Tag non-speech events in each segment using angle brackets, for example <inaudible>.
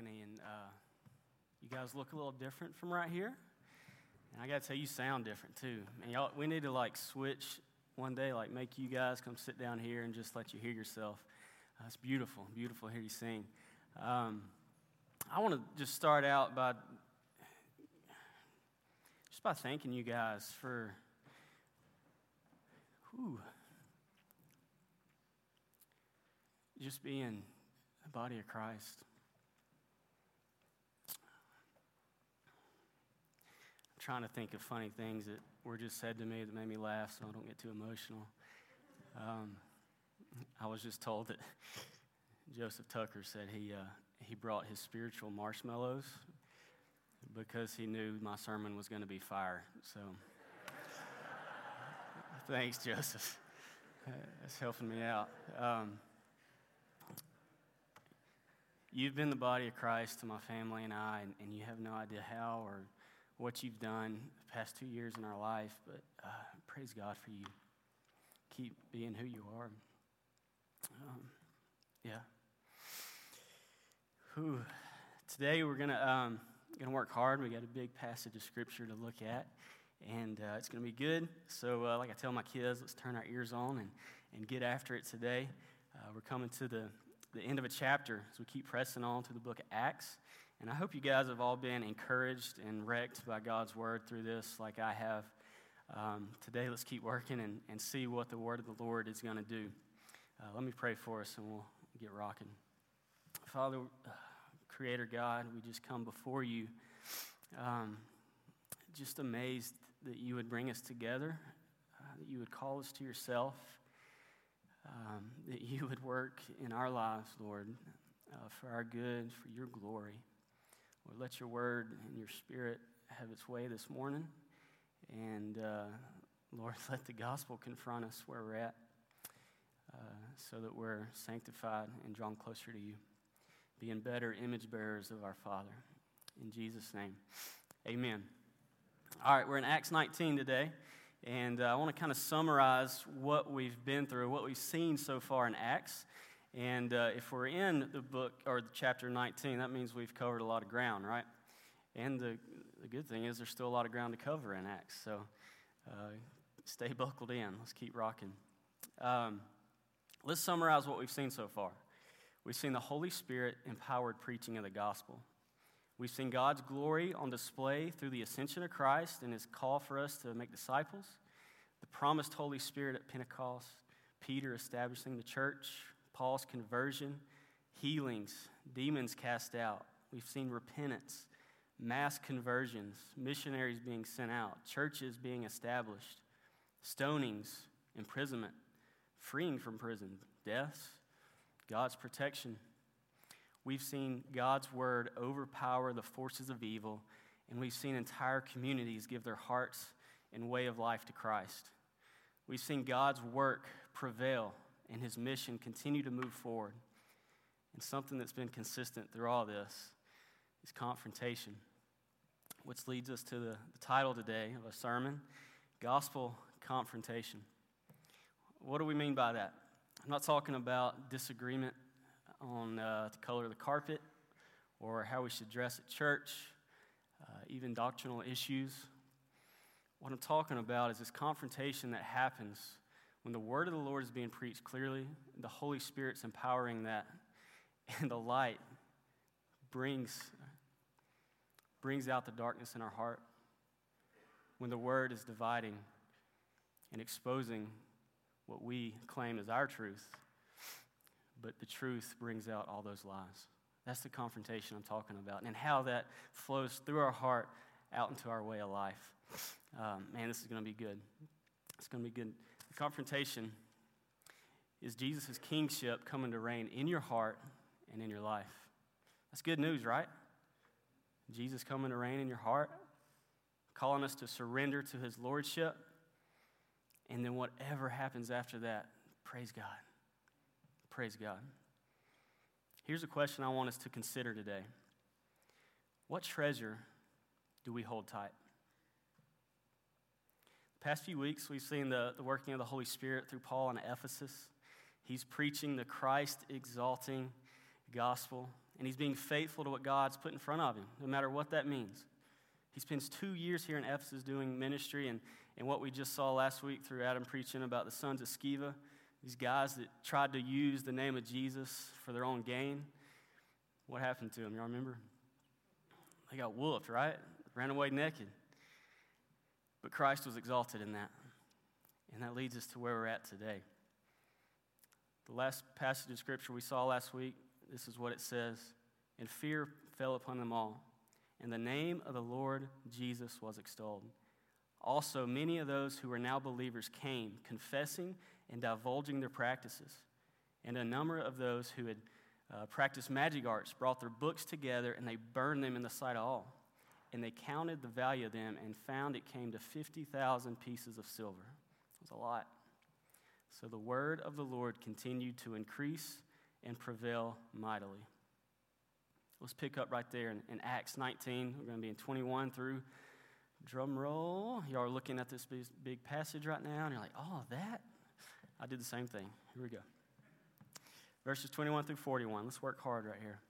balcony, and uh, you guys look a little different from right here. And I got to tell you, sound different too. And y'all, we need to like switch one day, like make you guys come sit down here and just let you hear yourself. Uh, it's beautiful, beautiful to hear you sing. Um, I want to just start out by just by thanking you guys for. Whew, just being the body of Christ. Trying to think of funny things that were just said to me that made me laugh so I don't get too emotional. Um, I was just told that <laughs> Joseph Tucker said he, uh, he brought his spiritual marshmallows because he knew my sermon was going to be fire. So <laughs> thanks, Joseph. That's helping me out. Um, You've been the body of Christ to my family and I, and, and you have no idea how or what you've done the past two years in our life, but uh, praise God for you. Keep being who you are. Um, yeah. Whew. Today we're gonna um, gonna work hard. We got a big passage of scripture to look at, and uh, it's gonna be good. So, uh, like I tell my kids, let's turn our ears on and and get after it today. Uh, we're coming to the the end of a chapter as we keep pressing on through the book of Acts. And I hope you guys have all been encouraged and wrecked by God's word through this, like I have. Um, today, let's keep working and, and see what the word of the Lord is going to do. Uh, let me pray for us and we'll get rocking. Father, Creator God, we just come before you, um, just amazed that you would bring us together, uh, that you would call us to yourself um, that you would work in our lives, Lord, uh, for our good, for your glory. Lord, let your word and your spirit have its way this morning. And uh, Lord, <laughs> let the gospel confront us where we're at uh, so that we're sanctified and drawn closer to you, being better image bearers of our Father. In Jesus' name, amen. All right, we're in Acts 19 today. And uh, I want to kind of summarize what we've been through, what we've seen so far in Acts. And uh, if we're in the book or the chapter 19, that means we've covered a lot of ground, right? And the, the good thing is there's still a lot of ground to cover in Acts. So uh, stay <laughs> buckled in. Let's keep rocking. Um, let's summarize what we've seen so far. We've seen the Holy Spirit empowered preaching of the gospel. We've seen God's glory on display through the ascension of Christ and his call for us to make disciples, the promised Holy Spirit at Pentecost, Peter establishing the church, Paul's conversion, healings, demons cast out. We've seen repentance, mass conversions, missionaries being sent out, churches being established, stonings, imprisonment, freeing from prison, deaths, God's protection We've seen God's word overpower the forces of evil, and we've seen entire communities give their hearts and way of life to Christ. We've seen God's work prevail and his mission continue to move forward. And something that's been consistent through all this is confrontation, which leads us to the, the title today of a sermon Gospel Confrontation. What do we mean by that? I'm not talking about disagreement on uh, the color of the carpet or how we should dress at church, uh, even doctrinal issues. What I'm talking about is this confrontation that happens when the word of the Lord is being preached clearly, the Holy Spirit's empowering that, and the light brings, brings out the darkness in our heart. When the word is dividing and exposing what we claim as our truth but the truth brings out all those lies. That's the confrontation I'm talking about, and how that flows through our heart out into our way of life. Um, man, this is going to be good. It's going to be good. Confrontation is Jesus' kingship coming to reign in your heart and in your life. That's good news, right? Jesus coming to reign in your heart, calling us to surrender to his lordship. And then whatever happens after that, praise God. Praise God. Here's a question I want us to consider today What treasure do we hold tight? Past few weeks, we've seen the, the working of the Holy Spirit through Paul in Ephesus. He's preaching the Christ exalting gospel, and he's being faithful to what God's put in front of him, no matter what that means. He spends two years here in Ephesus doing ministry, and, and what we just saw last week through Adam preaching about the sons of Sceva, these guys that tried to use the name of Jesus for their own gain. What happened to them? Y'all remember? They got whooped, right? Ran away naked. But Christ was exalted in that. And that leads us to where we're at today. The last passage of scripture we saw last week, this is what it says And fear fell upon them all, and the name of the Lord Jesus was extolled. Also, many of those who were now believers came, confessing and divulging their practices. And a number of those who had uh, practiced magic arts brought their books together and they burned them in the sight of all. And they counted the value of them and found it came to 50,000 pieces of silver. It was a lot. So the word of the Lord continued to increase and prevail mightily. Let's pick up right there in, in Acts 19. We're going to be in 21 through drum roll. Y'all are looking at this big, big passage right now, and you're like, oh, that? I did the same thing. Here we go. Verses 21 through 41. Let's work hard right here.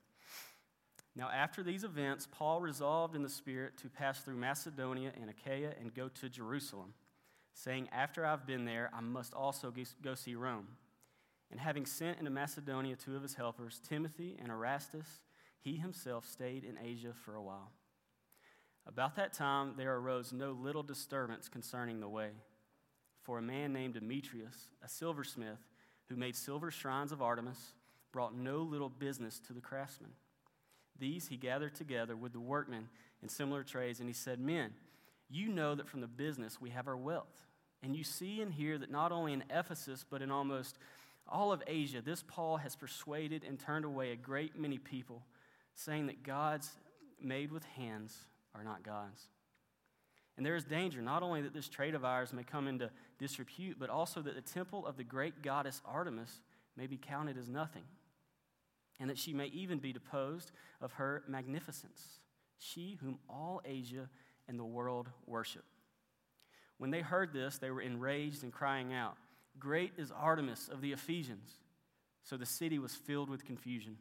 Now, after these events, Paul resolved in the Spirit to pass through Macedonia and Achaia and go to Jerusalem, saying, After I've been there, I must also go see Rome. And having sent into Macedonia two of his helpers, Timothy and Erastus, he himself stayed in Asia for a while. About that time, there arose no little disturbance concerning the way. For a man named Demetrius, a silversmith, who made silver shrines of Artemis, brought no little business to the craftsmen. These he gathered together with the workmen in similar trades, and he said, Men, you know that from the business we have our wealth. And you see and hear that not only in Ephesus, but in almost all of Asia, this Paul has persuaded and turned away a great many people, saying that gods made with hands are not gods. And there is danger not only that this trade of ours may come into disrepute, but also that the temple of the great goddess Artemis may be counted as nothing, and that she may even be deposed of her magnificence, she whom all Asia and the world worship. When they heard this, they were enraged and crying out, Great is Artemis of the Ephesians. So the city was filled with confusion.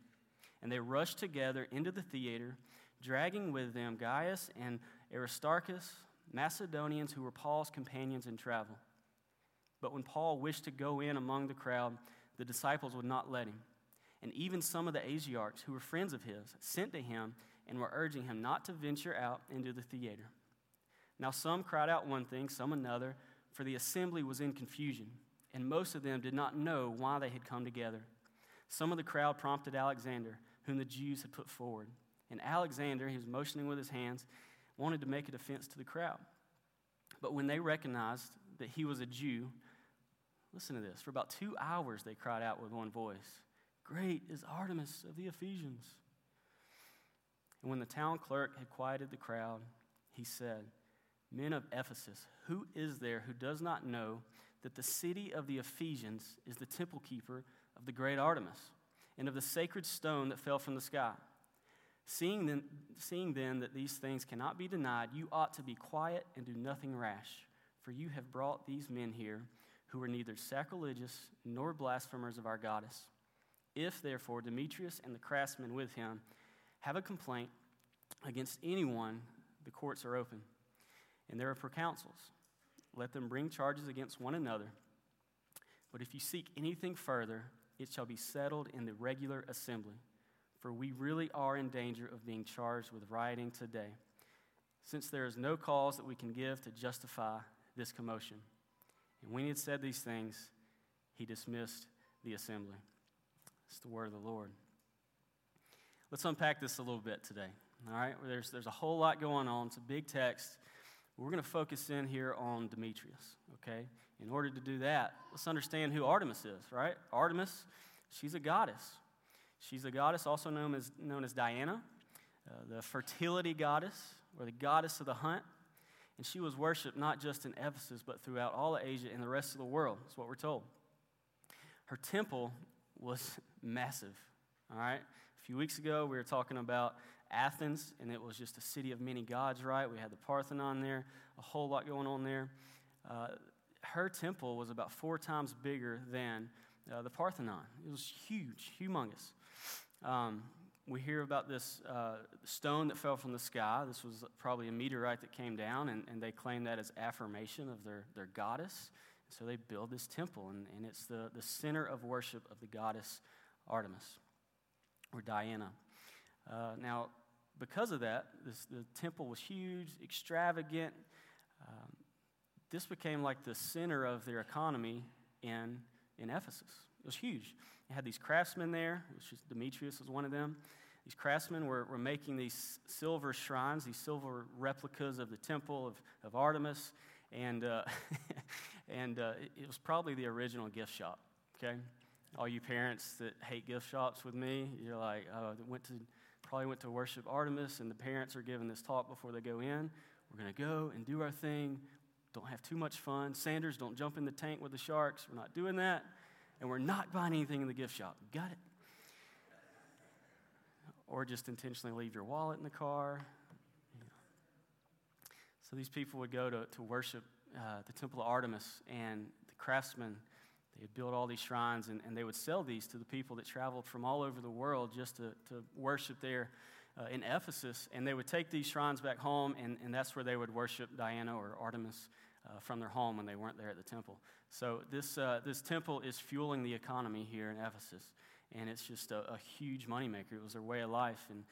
And they rushed together into the theater, dragging with them Gaius and Aristarchus, Macedonians who were Paul's companions in travel. But when Paul wished to go in among the crowd, the disciples would not let him. And even some of the Asiarchs, who were friends of his, sent to him and were urging him not to venture out into the theater. Now some cried out one thing, some another, for the assembly was in confusion, and most of them did not know why they had come together. Some of the crowd prompted Alexander, whom the Jews had put forward. And Alexander, he was motioning with his hands, wanted to make a defense to the crowd. But when they recognized that he was a Jew, listen to this. For about two hours they cried out with one voice Great is Artemis of the Ephesians. And when the town clerk had quieted the crowd, he said, Men of Ephesus, who is there who does not know that the city of the Ephesians is the temple keeper of the great Artemis and of the sacred stone that fell from the sky? Seeing then, seeing then that these things cannot be denied, you ought to be quiet and do nothing rash, for you have brought these men here who are neither sacrilegious nor blasphemers of our goddess. If, therefore, Demetrius and the craftsmen with him have a complaint against anyone, the courts are open, and there are proconsuls. Let them bring charges against one another. But if you seek anything further, it shall be settled in the regular assembly for we really are in danger of being charged with rioting today, since there is no cause that we can give to justify this commotion. And when he had said these things, he dismissed the assembly. It's the word of the Lord. Let's unpack this a little bit today. All right, there's, there's a whole lot going on. It's a big text. We're going to focus in here on Demetrius, okay? In order to do that, let's understand who Artemis is, right? Artemis, she's a goddess. She's a goddess also known as, known as Diana, uh, the fertility goddess, or the goddess of the hunt. And she was worshiped not just in Ephesus, but throughout all of Asia and the rest of the world, is what we're told. Her temple was <laughs> massive, all right? A few weeks ago, we were talking about Athens, and it was just a city of many gods, right? We had the Parthenon there, a whole lot going on there. Uh, her temple was about four times bigger than uh, the Parthenon. It was huge, humongous. Um, we hear about this uh, stone that fell from the sky. This was probably a meteorite that came down, and, and they claim that as affirmation of their, their goddess. So they build this temple, and, and it's the, the center of worship of the goddess Artemis or Diana. Uh, now, because of that, this, the temple was huge, extravagant. Um, this became like the center of their economy in, in Ephesus. It was huge. They had these craftsmen there, which Demetrius was one of them. These craftsmen were, were making these silver shrines, these silver replicas of the temple of, of Artemis. And, uh, <laughs> and uh, it was probably the original gift shop, okay? All you parents that hate gift shops with me, you're like, oh, went to, probably went to worship Artemis, and the parents are giving this talk before they go in. We're going to go and do our thing. Don't have too much fun. Sanders, don't jump in the tank with the sharks. We're not doing that. And we're not buying anything in the gift shop. Got it? Or just intentionally leave your wallet in the car. So these people would go to, to worship uh, the temple of Artemis, and the craftsmen they would build all these shrines and, and they would sell these to the people that traveled from all over the world just to, to worship there uh, in Ephesus. And they would take these shrines back home, and, and that's where they would worship Diana or Artemis uh, from their home when they weren't there at the temple. So this, uh, this temple is fueling the economy here in Ephesus. And it's just a, a huge moneymaker. It was their way of life. And,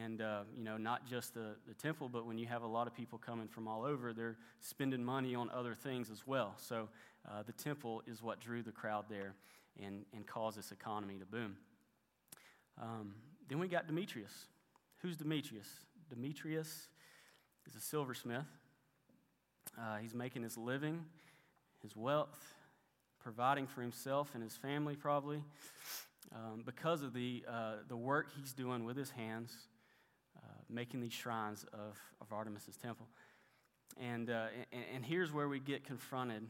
and uh, you know, not just the, the temple, but when you have a lot of people coming from all over, they're spending money on other things as well. So uh, the temple is what drew the crowd there and, and caused this economy to boom. Um, then we got Demetrius. Who's Demetrius? Demetrius is a silversmith. Uh, he's making his living, his wealth, providing for himself and his family, probably, um, because of the, uh, the work he's doing with his hands, making these shrines of, of Artemis's temple. And, uh, and, and here's where we get confronted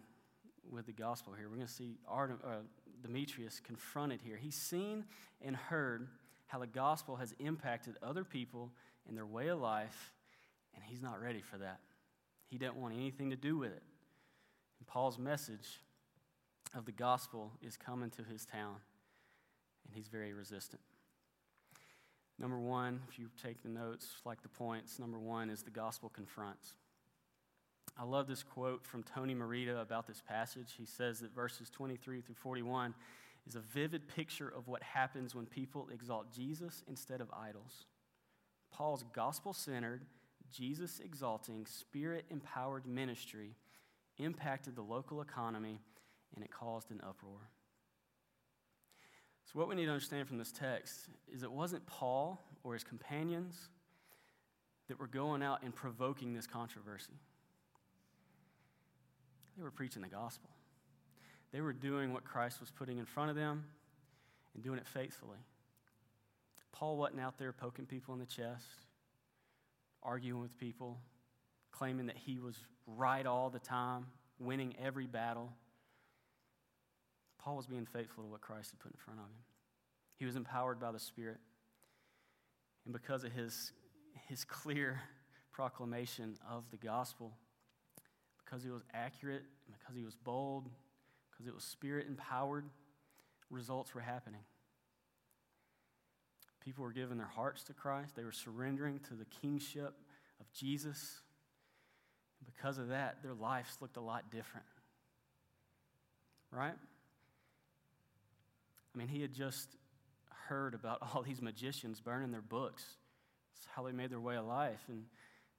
with the gospel here. We're going to see Artem, uh, Demetrius confronted here. He's seen and heard how the gospel has impacted other people and their way of life, and he's not ready for that. He didn't want anything to do with it. And Paul's message of the gospel is coming to his town, and he's very resistant. Number one, if you take the notes, like the points, number one is the gospel confronts. I love this quote from Tony Merida about this passage. He says that verses 23 through 41 is a vivid picture of what happens when people exalt Jesus instead of idols. Paul's gospel centered, Jesus exalting, spirit empowered ministry impacted the local economy and it caused an uproar. So, what we need to understand from this text is it wasn't Paul or his companions that were going out and provoking this controversy. They were preaching the gospel. They were doing what Christ was putting in front of them and doing it faithfully. Paul wasn't out there poking people in the chest, arguing with people, claiming that he was right all the time, winning every battle. Paul was being faithful to what Christ had put in front of him. He was empowered by the Spirit. And because of his, his clear <laughs> proclamation of the gospel, because he was accurate, because he was bold, because it was spirit empowered, results were happening. People were giving their hearts to Christ, they were surrendering to the kingship of Jesus. And because of that, their lives looked a lot different. Right? I mean, he had just heard about <laughs> all these magicians burning their books. It's how they made their way of life. And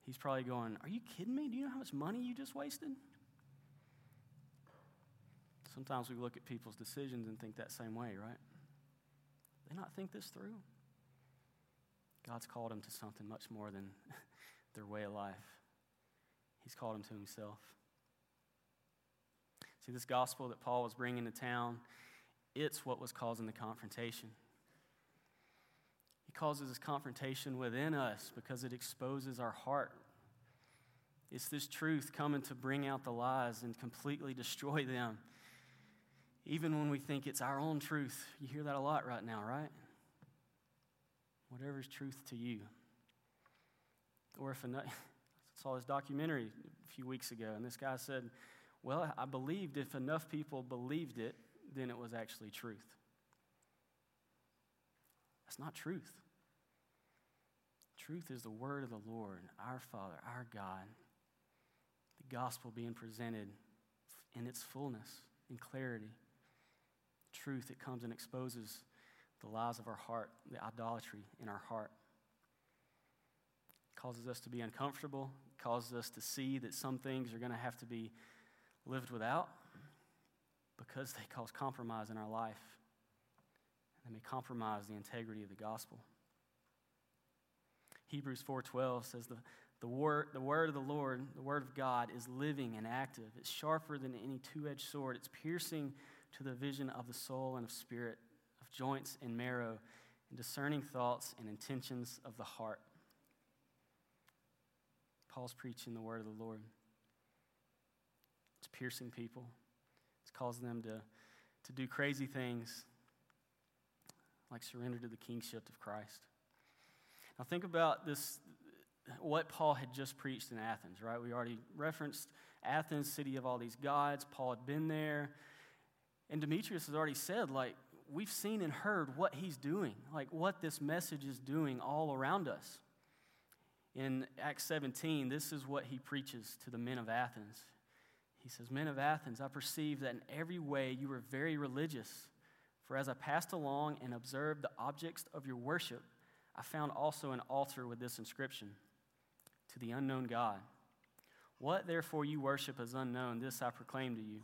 he's probably going, Are you kidding me? Do you know how much money you just wasted? Sometimes we look at people's decisions and think that same way, right? They not think this through. God's called them to something much more than <laughs> their way of life. He's called them to himself. See, this gospel that Paul was bringing to town, it's what was causing the confrontation. He causes this confrontation within us because it exposes our heart. It's this truth coming to bring out the lies and completely destroy them. Even when we think it's our own truth. You hear that a lot right now, right? Whatever's truth to you. Or if enough, <laughs> I saw this documentary a few weeks ago, and this guy said, Well, I believed if enough people believed it, then it was actually truth. That's not truth. Truth is the word of the Lord, our Father, our God. The gospel being presented in its fullness, in clarity. Truth that comes and exposes the lies of our heart, the idolatry in our heart. causes us to be uncomfortable, causes us to see that some things are going to have to be lived without because they cause compromise in our life. They may compromise the integrity of the gospel. Hebrews 4:12 says the, the, word, the word of the Lord, the word of God, is living and active. It's sharper than any two-edged sword. It's piercing to the vision of the soul and of spirit, of joints and marrow, and discerning thoughts and intentions of the heart. Paul's preaching the word of the Lord. It's piercing people. Causing them to, to do crazy things like surrender to the kingship of Christ. Now, think about this what Paul had just preached in Athens, right? We already referenced Athens, city of all these gods. Paul had been there. And Demetrius has already said, like, we've seen and heard what he's doing, like what this message is doing all around us. In Acts 17, this is what he preaches to the men of Athens. He says, Men of Athens, I perceive that in every way you were very religious. For as I passed along and observed the objects of your worship, I found also an altar with this inscription To the unknown God. What therefore you worship as unknown, this I proclaim to you.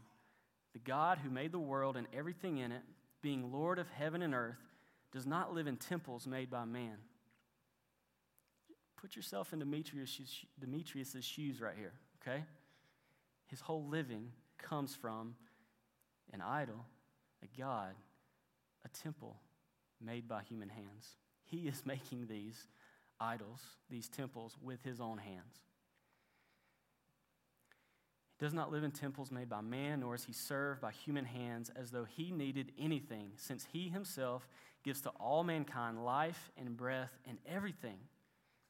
The God who made the world and everything in it, being Lord of heaven and earth, does not live in temples made by man. Put yourself in Demetrius' shoes right here, okay? His whole living comes from an idol, a God, a temple made by human hands. He is <laughs> making these idols, these temples, with his own hands. He does not live in temples made by man, nor is he served by human hands as though he needed anything, since he himself gives to all mankind life and breath and everything.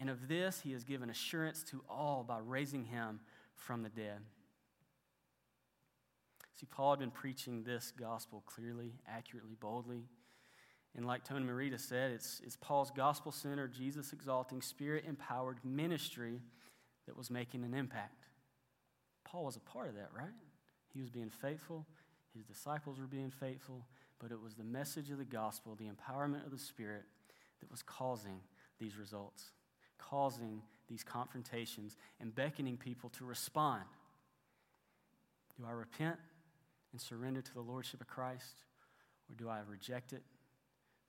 And of this he has given assurance to all by raising him from the dead. See, Paul had been preaching this gospel clearly, accurately, boldly and like Tony Merida said, it's, it's Paul's gospel centered, Jesus exalting, spirit empowered ministry that was making an impact. Paul was a part of that, right? He was being faithful, his disciples were being faithful, but it was the message of the gospel, the empowerment of the Spirit, that was causing these results, causing these confrontations, and beckoning people to respond. Do I repent and surrender to the Lordship of Christ, or do I reject it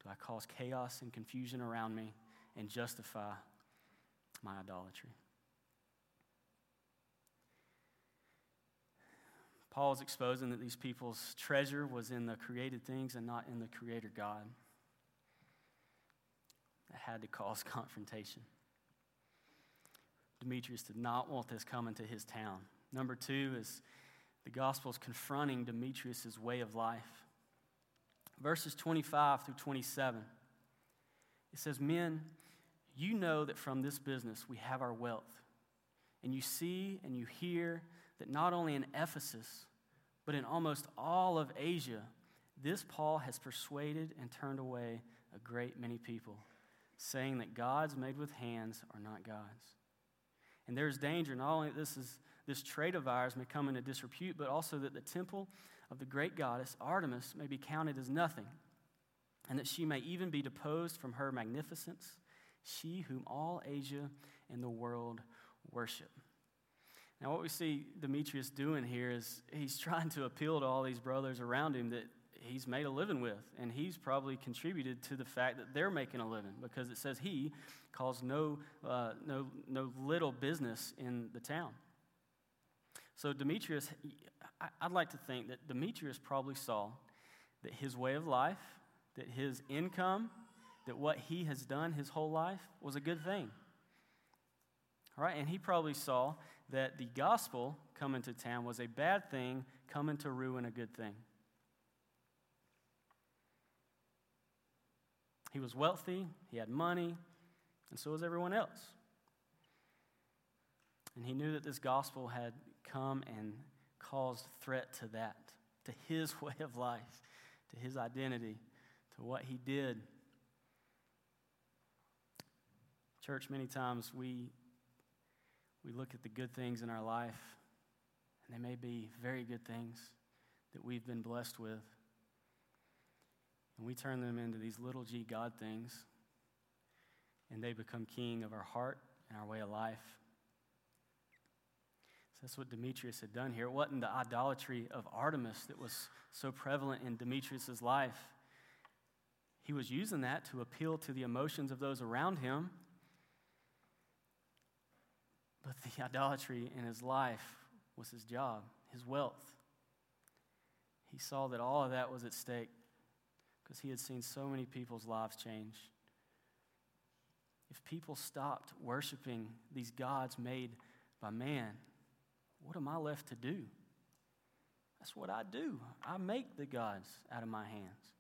do I cause chaos and confusion around me and justify my idolatry? Paul is exposing that these people's treasure was in the created things and not in the Creator God. That had to cause <laughs> confrontation. Demetrius did not want this coming to his town. Number two is the gospel is confronting Demetrius' way of life verses 25 through 27. It says, Men, you know that from this business we have our wealth. And you see and you hear that not only in Ephesus, but in almost all of Asia, this Paul has persuaded and turned away a great many people, saying that gods made with hands are not gods. And there's danger not only that this, is, this trade of ours may come into disrepute, but also that the temple of the great goddess Artemis may be counted as nothing, and that she may even be deposed from her magnificence, she whom all Asia and the world worship. Now, what we see Demetrius doing here is he's <laughs> trying to appeal to all these brothers around him that he's made a living with, and he's probably contributed to the fact that they're making a living because it says he calls no, uh, no, no little business in the town. So, Demetrius, I'd like to think that Demetrius probably saw that his way of life, that his income, that what he has done his whole life was a good thing. All right, and he probably saw that the gospel coming to town was a bad thing, coming to ruin a good thing. He was wealthy, he had money, and so was everyone else. And he knew that this gospel had come and caused threat to that, to his <laughs> way of life, to his identity, to what he did. Church, many times we we look at the good things in our life, and they may be very good things that we've been blessed with, and we turn them into these little g God things, and they become king of our heart and our way of life. So that's what Demetrius had done here. It wasn't the idolatry of Artemis that was so prevalent in Demetrius's life. He was using that to appeal to the emotions of those around him but the <laughs> idolatry in his life was his job, his wealth. He saw that all of that was at stake because he had seen so many people's lives change. If people stopped worshiping these gods made by man, what am I left to do? That's what I do. I make the gods out of my hands.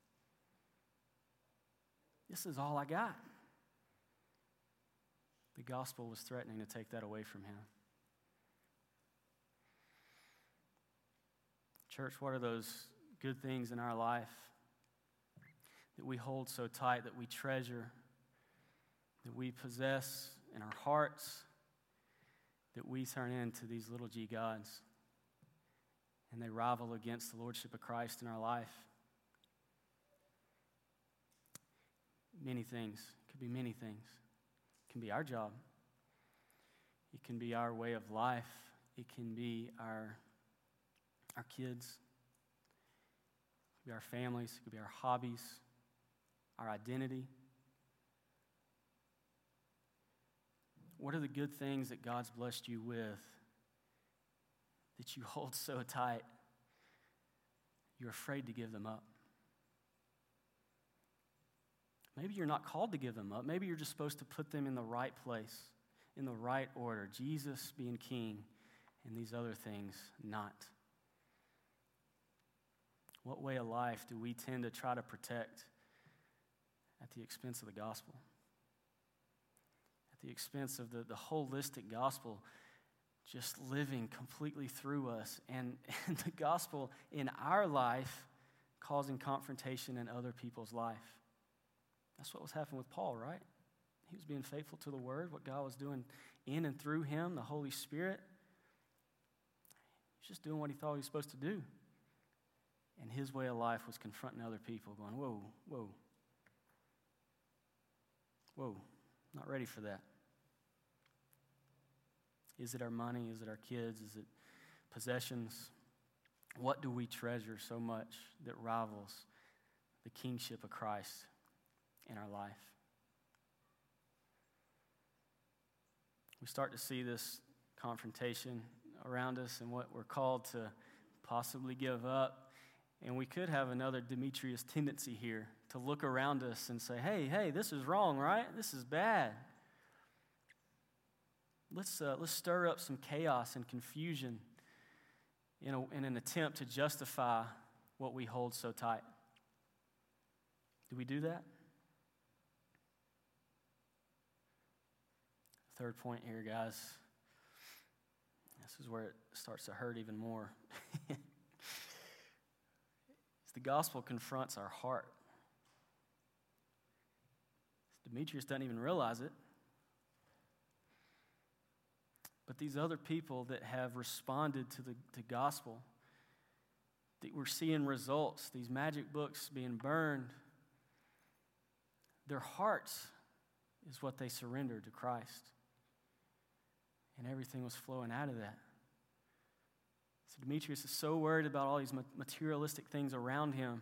This is all I got. The gospel was threatening to take that away from him. Church, what are those good things in our life that we hold so tight, that we treasure, that we possess in our hearts, that we turn into these little g gods and they rival against the lordship of Christ in our life? Many things. It could be many things. It can be our job, it can be our way of life, it can be our, our kids, it could be our families, it could be our hobbies, our identity. What are the good things that God's blessed you with that you <laughs> hold so tight you're afraid to give them up? Maybe you're not called to give them up. Maybe you're just supposed to put them in the right place, in the right order. Jesus being king, and these other things not. What way of life do we tend to try to protect at the expense of the gospel? At the expense of the, the holistic gospel just living completely through us, and, <laughs> and the gospel in our life causing confrontation in other people's life. That's what was happening with Paul, right? He was being faithful to the word, what God was doing in and through him, the Holy Spirit. He's just doing what he thought he was supposed to do. And his way of life was confronting other people, going, Whoa, whoa, whoa, not ready for that. Is it our money? Is it our kids? Is it possessions? What do we treasure so much that rivals the kingship of Christ in our life. We start to see this confrontation around us and what we're called to possibly give up. And we could have another Demetrius tendency here to look around us and say, hey, hey, this is wrong, right? This is bad. Let's, uh, let's stir up some chaos and confusion in, a, in an attempt to justify what we hold so tight. Do we do that? Third point here, guys. This is where it starts to hurt even more. <laughs> the gospel confronts our heart. Demetrius doesn't even realize it. But these other people that have responded to the, the gospel, that we're seeing results, these magic books being burned, their hearts is what they surrendered to Christ and everything was flowing out of that. So Demetrius is so worried about all these materialistic things around him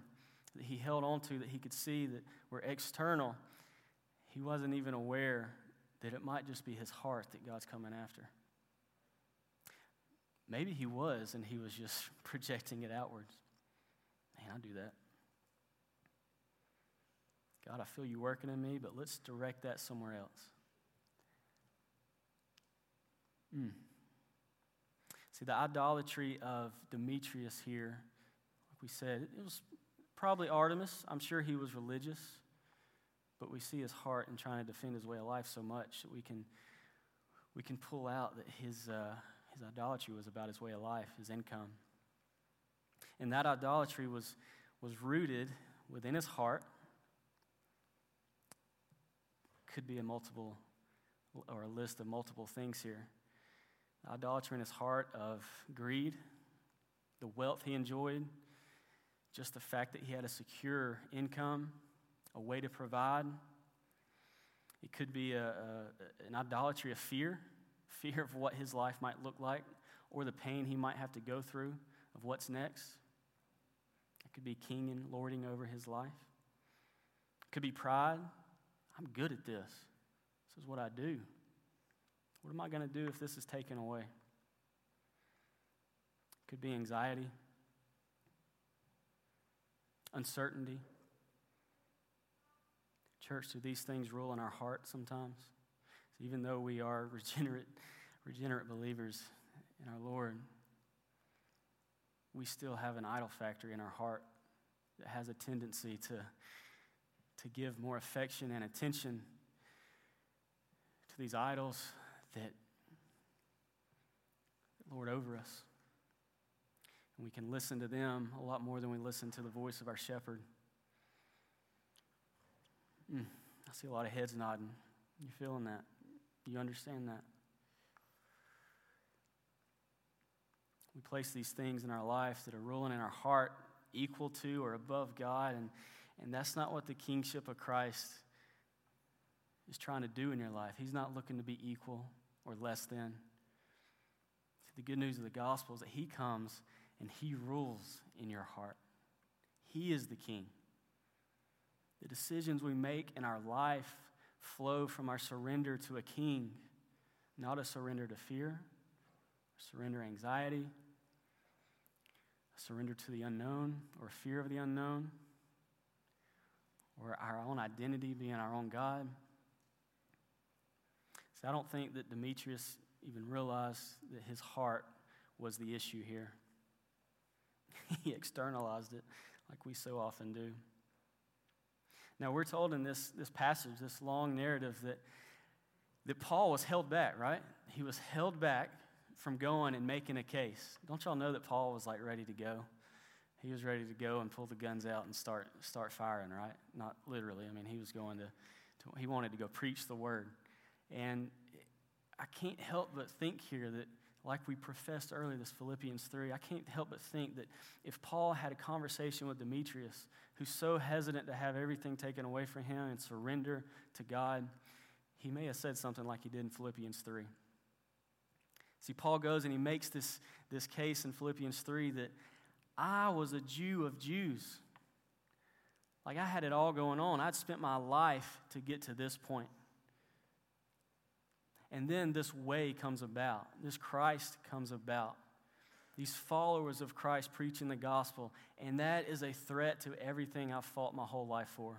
that he held on to that he could see that were external. He wasn't even aware that it might just be his heart that God's coming after. Maybe he was, and he was just <laughs> projecting it outwards. Man, I do that. God, I feel you working in me, but let's direct that somewhere else. Mm. See, the idolatry of Demetrius here, like we said, it was probably Artemis. I'm sure he was religious, but we see his heart in trying to defend his way of life so much that we can, we can pull out that his, uh, his idolatry was about his way of life, his income. And that idolatry was, was rooted within his heart. Could be a multiple or a list of multiple things here. Idolatry in his heart of greed, the wealth he enjoyed, just the fact that he had a secure income, a way to provide. It could be a, a, an idolatry of fear, fear of what his life might look like, or the pain he might have to go through of what's next. It could be king and lording over his life. It could be pride. I'm good at this. This is what I do. What am I going to do if this is taken away? It could be anxiety, uncertainty. Church, do these things rule in our heart sometimes? So even though we are <laughs> regenerate, regenerate believers in our Lord, we still have an idol factory in our heart that has a tendency to, to give more affection and attention to these idols that Lord over us. And we can listen to them a lot more than we listen to the voice of our shepherd. Mm, I see a lot of heads nodding. You feeling that? You understand that? We place these things in our life that are ruling in our heart equal to or above God, and, and that's not what the kingship of Christ is trying to do in your life. He's not looking to be equal or less than. See, the good news of the gospel is that He comes and He rules in your heart. He is the King. The decisions we make in our life flow from our surrender to a King, not a surrender to fear, surrender anxiety, surrender to the unknown or fear of the unknown, or our own identity being our own God. So I don't think that Demetrius even realized that his heart was the issue here. <laughs> he externalized it like we so often do. Now, we're told in this, this passage, this long narrative, that, that Paul was held back, right? He was held back from going and making a case. Don't y'all know that Paul was like ready to go? He was ready to go and pull the guns out and start, start firing, right? Not literally. I mean, he was going to, to he wanted to go preach the word. And I can't help but think here that, like we professed earlier, this Philippians 3, I can't help but think that if Paul had a conversation with Demetrius, who's so hesitant to have everything taken away from him and surrender to God, he may have said something like he did in Philippians 3. See, Paul goes and he makes this, this case in Philippians 3 that I was a Jew of Jews. Like I had it all going on. I'd spent my life to get to this point. And then this way comes about, this Christ comes about. These followers of Christ preaching the gospel, and that is a threat to everything I've fought my whole life for.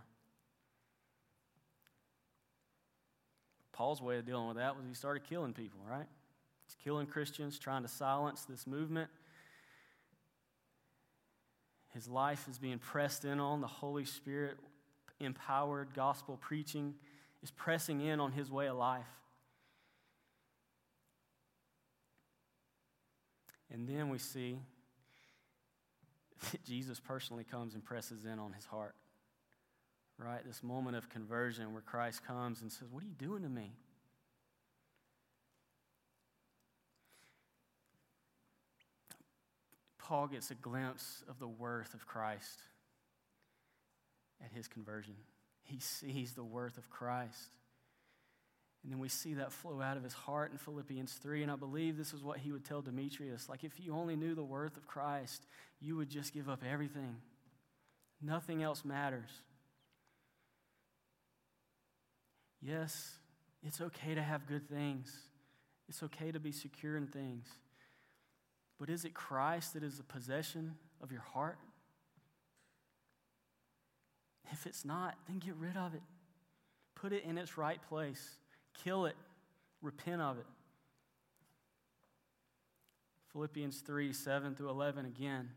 Paul's way of dealing with that was he started killing people, right? He's killing Christians, trying to silence this movement. His life is being pressed in on. The Holy Spirit empowered gospel preaching is pressing in on his way of life. And then we see that <laughs> Jesus personally comes and presses in on his heart. Right? This moment of conversion where Christ comes and says, What are you doing to me? Paul gets a glimpse of the worth of Christ at his conversion. He sees the worth of Christ. And then we see that flow out of his heart in Philippians 3. And I believe this is what he would tell Demetrius. Like, if you only knew the worth of Christ, you would just give up everything. Nothing else matters. Yes, it's okay to have good things, it's okay to be secure in things. But is it Christ that is the possession of your heart? If it's not, then get rid of it. Put it in its right place. Kill it. Repent of it. Philippians 3 7 through 11 again.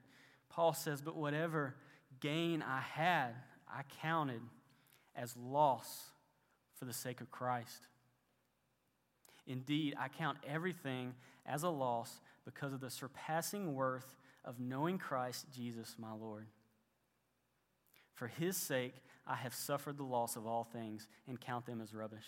Paul says, But whatever gain I had, I counted as loss for the sake of Christ. Indeed, I count everything as a loss because of the surpassing worth of knowing Christ Jesus my Lord. For his sake, I have suffered the loss of all things and count them as rubbish,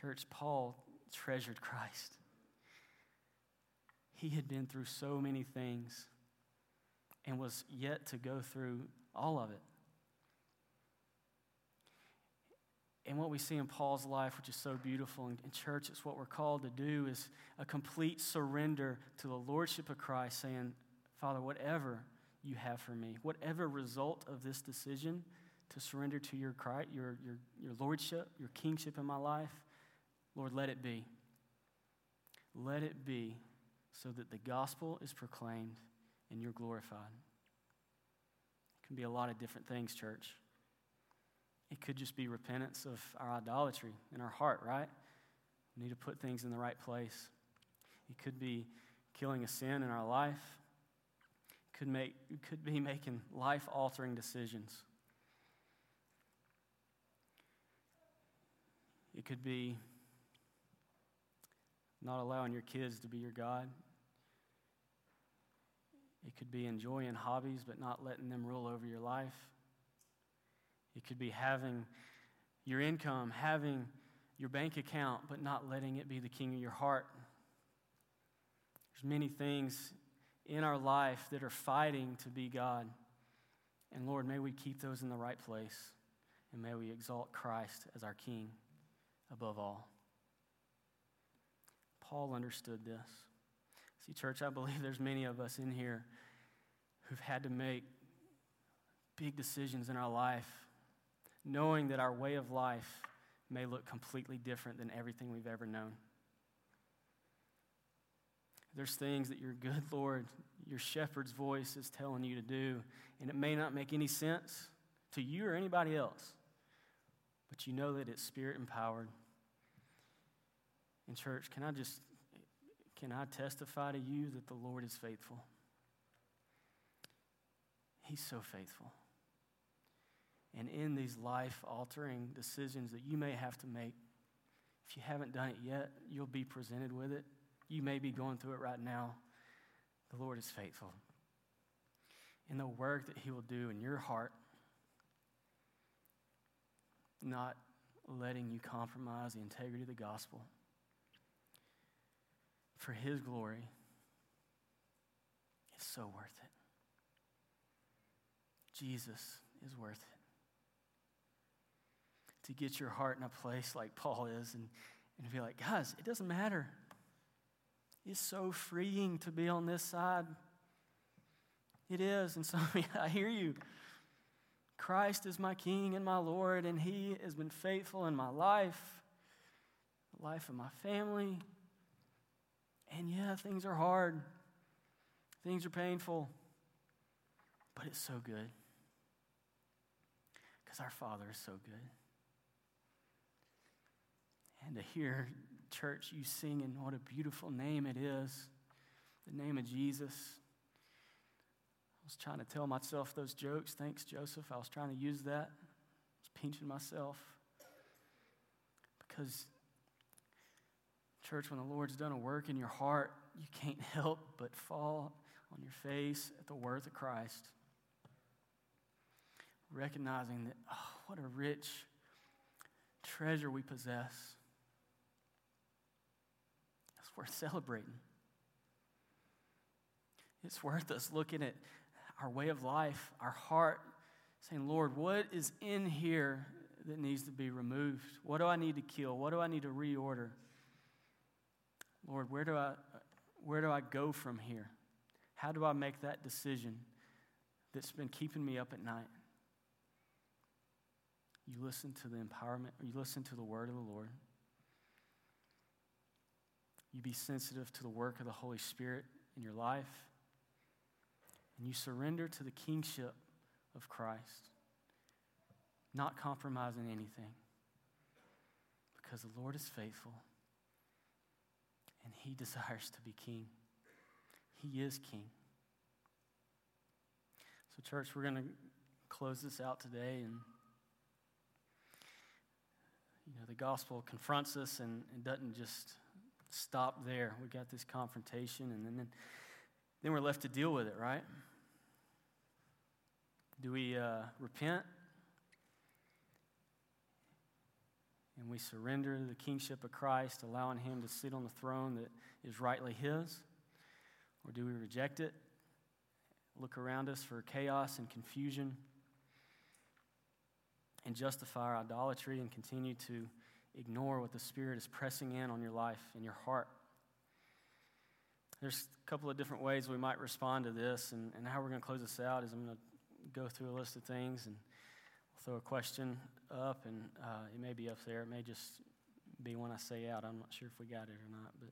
Church, Paul treasured Christ. He had been through so many things and was yet to go through all of it. And what we see in Paul's life, which is so beautiful, in, in church, it's what we're called to do, is a complete surrender to the Lordship of Christ, saying, Father, whatever you have for me, whatever result of this decision to surrender to your, your, your, your lordship, your kingship in my life, Lord, let it be. Let it be so that the gospel is proclaimed and you're glorified. It can be a lot of different things, church. It could just be repentance of our idolatry in our heart, right? We need to put things in the right place. It could be killing a sin in our life could, make, could be <laughs> making life altering decisions. It could be not allowing your kids to be your God. It could be enjoying hobbies but not letting them rule over your life. It could be having your income, having your bank account, but not letting it be the king of your heart. There's many things in our life that are fighting to be God. And Lord, may we keep those in the right place. And may we exalt Christ as our King above all. Paul understood this. See, church, I believe there's many of us in here who've had to make big decisions in our life, knowing that our way of life may look completely different than everything we've ever known. There's things that your good Lord, your shepherd's voice is telling you to do, and it may not make any sense to you or anybody else, but you know that it's spirit empowered. In church, can I just can I testify to you that the Lord is faithful? He's so faithful. And in these life altering decisions that you may have to make, if you haven't done it yet, you'll be presented with it. You may be going through it right now. The Lord is faithful. In the work that He will do in your heart, not letting you compromise the integrity of the gospel for His glory is so worth it. Jesus is worth it. To get your heart in a place like Paul is and, and be like, guys, it doesn't matter. It's so freeing to be on this side. It is. And so <laughs> I hear you. Christ is my King and my Lord, and He has been faithful in my life, the life of my family. And yeah, things are hard, things are painful, but it's so good because our Father is so good. And to hear church, you sing, and what a beautiful name it is the name of Jesus. I was trying to tell myself those jokes. Thanks, Joseph. I was trying to use that. I was pinching myself. Because Church, when the Lord's done a work in your heart, you can't <laughs> help but fall on your face at the worth of Christ. Recognizing that, oh, what a rich treasure we possess. It's worth <laughs> celebrating. It's worth us looking at our way of life, our heart, saying, Lord, what is in here that needs to be removed? What do I need to kill? What do I need to reorder? Lord, where do I, where do I go from here? How do I make that decision that's been keeping me up at night? You listen to the empowerment, you listen to the word of the Lord. You be sensitive to the work of the Holy Spirit in your life. And you surrender to the kingship of Christ, not compromising anything. Because the Lord is faithful and he <laughs> desires to be king. He is king. So, church, we're going to close this out today. And, you know, the gospel confronts us and, and doesn't just stop there. We got this confrontation, and then, then we're left to deal with it, right? Do we uh, repent? And we surrender the kingship of Christ, allowing Him to sit on the throne that is rightly His? Or do we reject it, look around us for chaos and confusion, and justify our idolatry and continue to ignore what the Spirit is pressing in on your life and your heart? There's a couple of different ways we might respond to this, and, and how we're going to close this out is I'm going to go through a list of things and throw a question up, and uh, it may be up there. It may just be one I say out. I'm not sure if we got it or not, but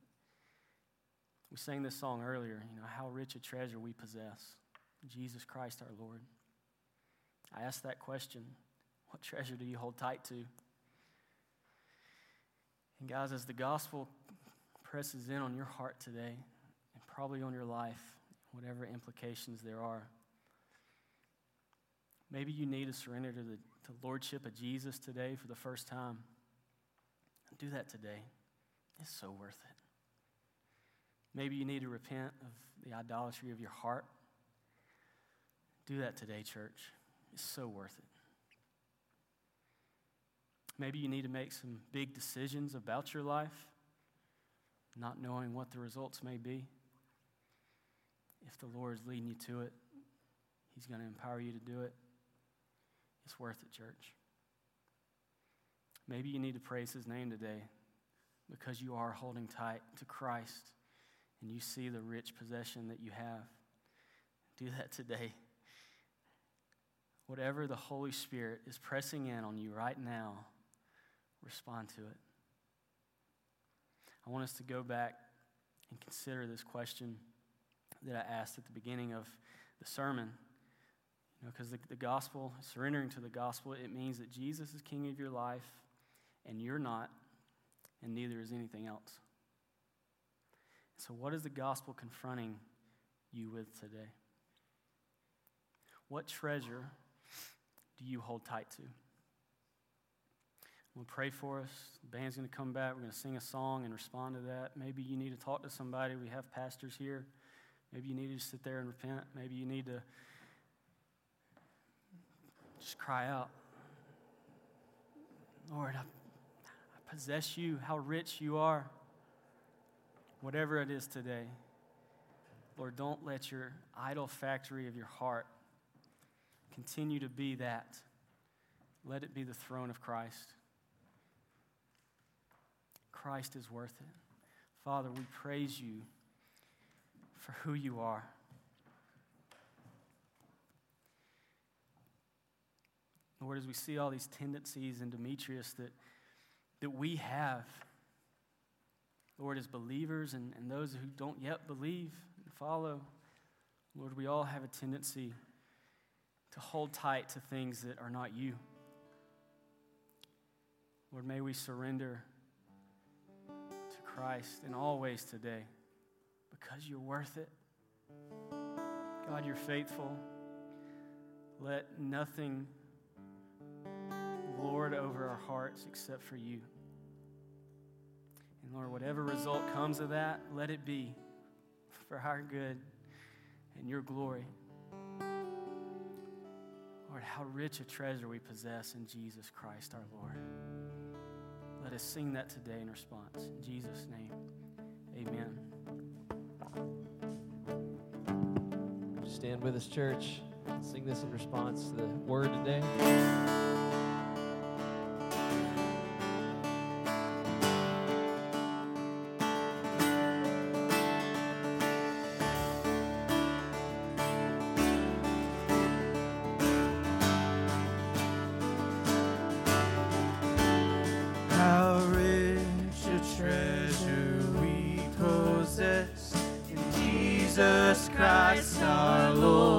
we sang this song earlier. You know how rich a treasure we possess, Jesus Christ our Lord. I asked that question: What treasure do you hold tight to? And guys, as the gospel presses in on your heart today, and probably on your life, whatever implications there are. Maybe you need to surrender to the to lordship of Jesus today for the first time. Do that today. It's so worth it. Maybe you need to repent of the idolatry of your heart. Do that today, church. It's so worth it. Maybe you need to make some big decisions about your life, not knowing what the results may be. If the Lord is leading you to it, He's going to empower you to do it. It's worth it, church. Maybe you need to praise his name today because you are holding tight to Christ and you see the rich possession that you have. Do that today. Whatever the Holy Spirit is pressing in on you right now, respond to it. I want us to go back and consider this question that I asked at the beginning of the sermon because the, the gospel, surrendering to the gospel, it means that Jesus is king of your life and you're not, and neither is anything else. So, what is the gospel confronting you with today? What treasure do you hold tight to? We'll pray for us. The band's going to come back. We're going to sing a song and respond to that. Maybe you need to talk to somebody. We have pastors here. Maybe you need to sit there and repent. Maybe you need to just cry out, Lord, I, I possess you, how rich you are. Whatever it is today, Lord, don't let your idol factory of your heart continue to be that. Let it be the throne of Christ. Christ is worth it. Father, we praise you for who you are. Lord, as we see all these tendencies in Demetrius that, that we have, Lord, as believers and, and those who don't yet believe and follow, Lord, we all have a tendency to hold tight to things that are not you. Lord, may we surrender to Christ in all ways today because you're worth it. God, you're faithful. Let nothing lord over our hearts except for you. And Lord, whatever result comes of that, let it be for our good and your glory. Lord, how rich a treasure we possess in Jesus Christ our Lord. Let us sing that today in response. In Jesus' name, amen. Stand with us, church. Sing this in response to the word today. Our Lord.